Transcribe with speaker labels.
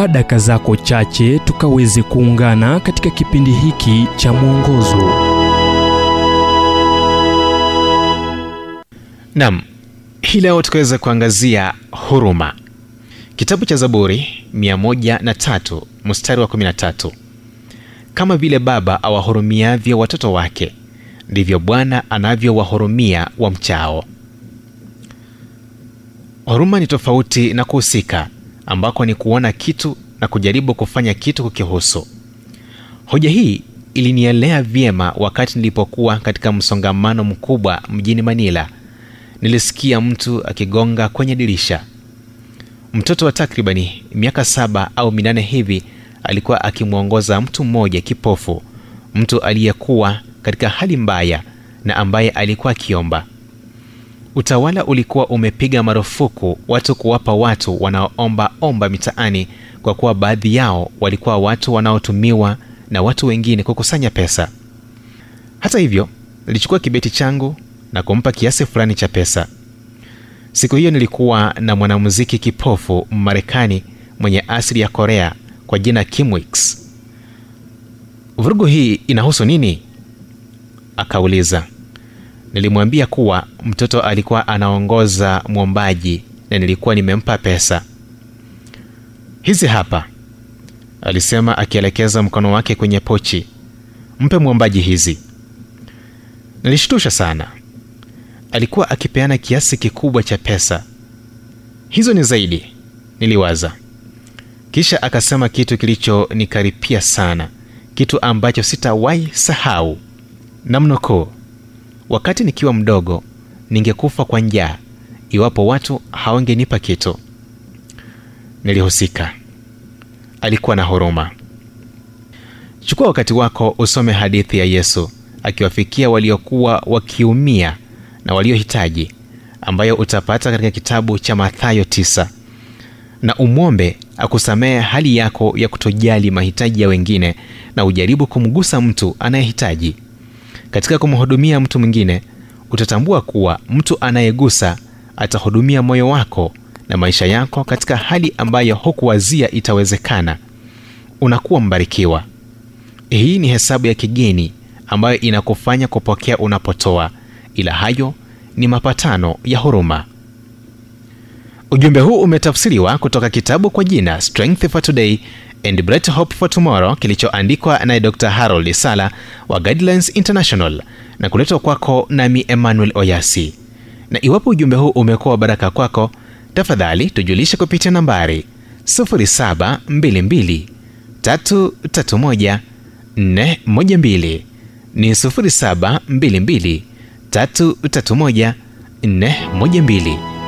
Speaker 1: chukua daka zako chache tukaweze kuungana katika kipindi hiki cha mwongozo
Speaker 2: nam hii leo tukaweza kuangazia huruma. Kitabu cha Zaburi 103 mstari wa 13, kama vile baba awahurumiavyo watoto wake, ndivyo Bwana anavyowahurumia wamchao. Huruma ni tofauti na kuhusika, ambako ni kuona kitu na kujaribu kufanya kitu kukihusu. Hoja hii ilinielea vyema wakati nilipokuwa katika msongamano mkubwa mjini Manila. Nilisikia mtu akigonga kwenye dirisha. Mtoto wa takribani miaka saba au minane hivi alikuwa akimwongoza mtu mmoja kipofu, mtu aliyekuwa katika hali mbaya na ambaye alikuwa akiomba. Utawala ulikuwa umepiga marufuku watu kuwapa watu wanaoomba omba mitaani, kwa kuwa baadhi yao walikuwa watu wanaotumiwa na watu wengine kukusanya pesa. Hata hivyo, nilichukua kibeti changu na kumpa kiasi fulani cha pesa. Siku hiyo nilikuwa na mwanamuziki kipofu Mmarekani mwenye asili ya Korea kwa jina Kim. Vurugu hii inahusu nini? Akauliza. Nilimwambia kuwa mtoto alikuwa anaongoza mwombaji na nilikuwa nimempa pesa. Hizi hapa, alisema akielekeza mkono wake kwenye pochi. Mpe mwombaji hizi. Nilishtusha sana. Alikuwa akipeana kiasi kikubwa cha pesa. Hizo ni zaidi, niliwaza. Kisha akasema kitu kilichonikaripia sana, kitu ambacho sitawahi sahau. Namnukuu, wakati nikiwa mdogo ningekufa kwa njaa iwapo watu hawangenipa kitu. Nilihusika. Alikuwa na huruma. Chukua wakati wako usome hadithi ya Yesu akiwafikia waliokuwa wakiumia na waliohitaji, ambayo utapata katika kitabu cha Mathayo 9 na umwombe akusamehe hali yako ya kutojali mahitaji ya wengine na ujaribu kumgusa mtu anayehitaji. Katika kumhudumia mtu mwingine, utatambua kuwa mtu anayegusa atahudumia moyo wako na maisha yako katika hali ambayo hukuwazia itawezekana. Unakuwa mbarikiwa. Hii ni hesabu ya kigeni ambayo inakufanya kupokea unapotoa, ila hayo ni mapatano ya huruma. Ujumbe huu umetafsiriwa kutoka kitabu kwa jina Strength for Today and Bright Hope for Tomorrow kilichoandikwa naye Dr. Harold Sala wa Guidelines International na kuletwa kwako nami Emmanuel Oyasi. Na iwapo ujumbe huu umekuwa baraka kwako, tafadhali tujulishe kupitia nambari 0722 331 412 ni 0722 331 412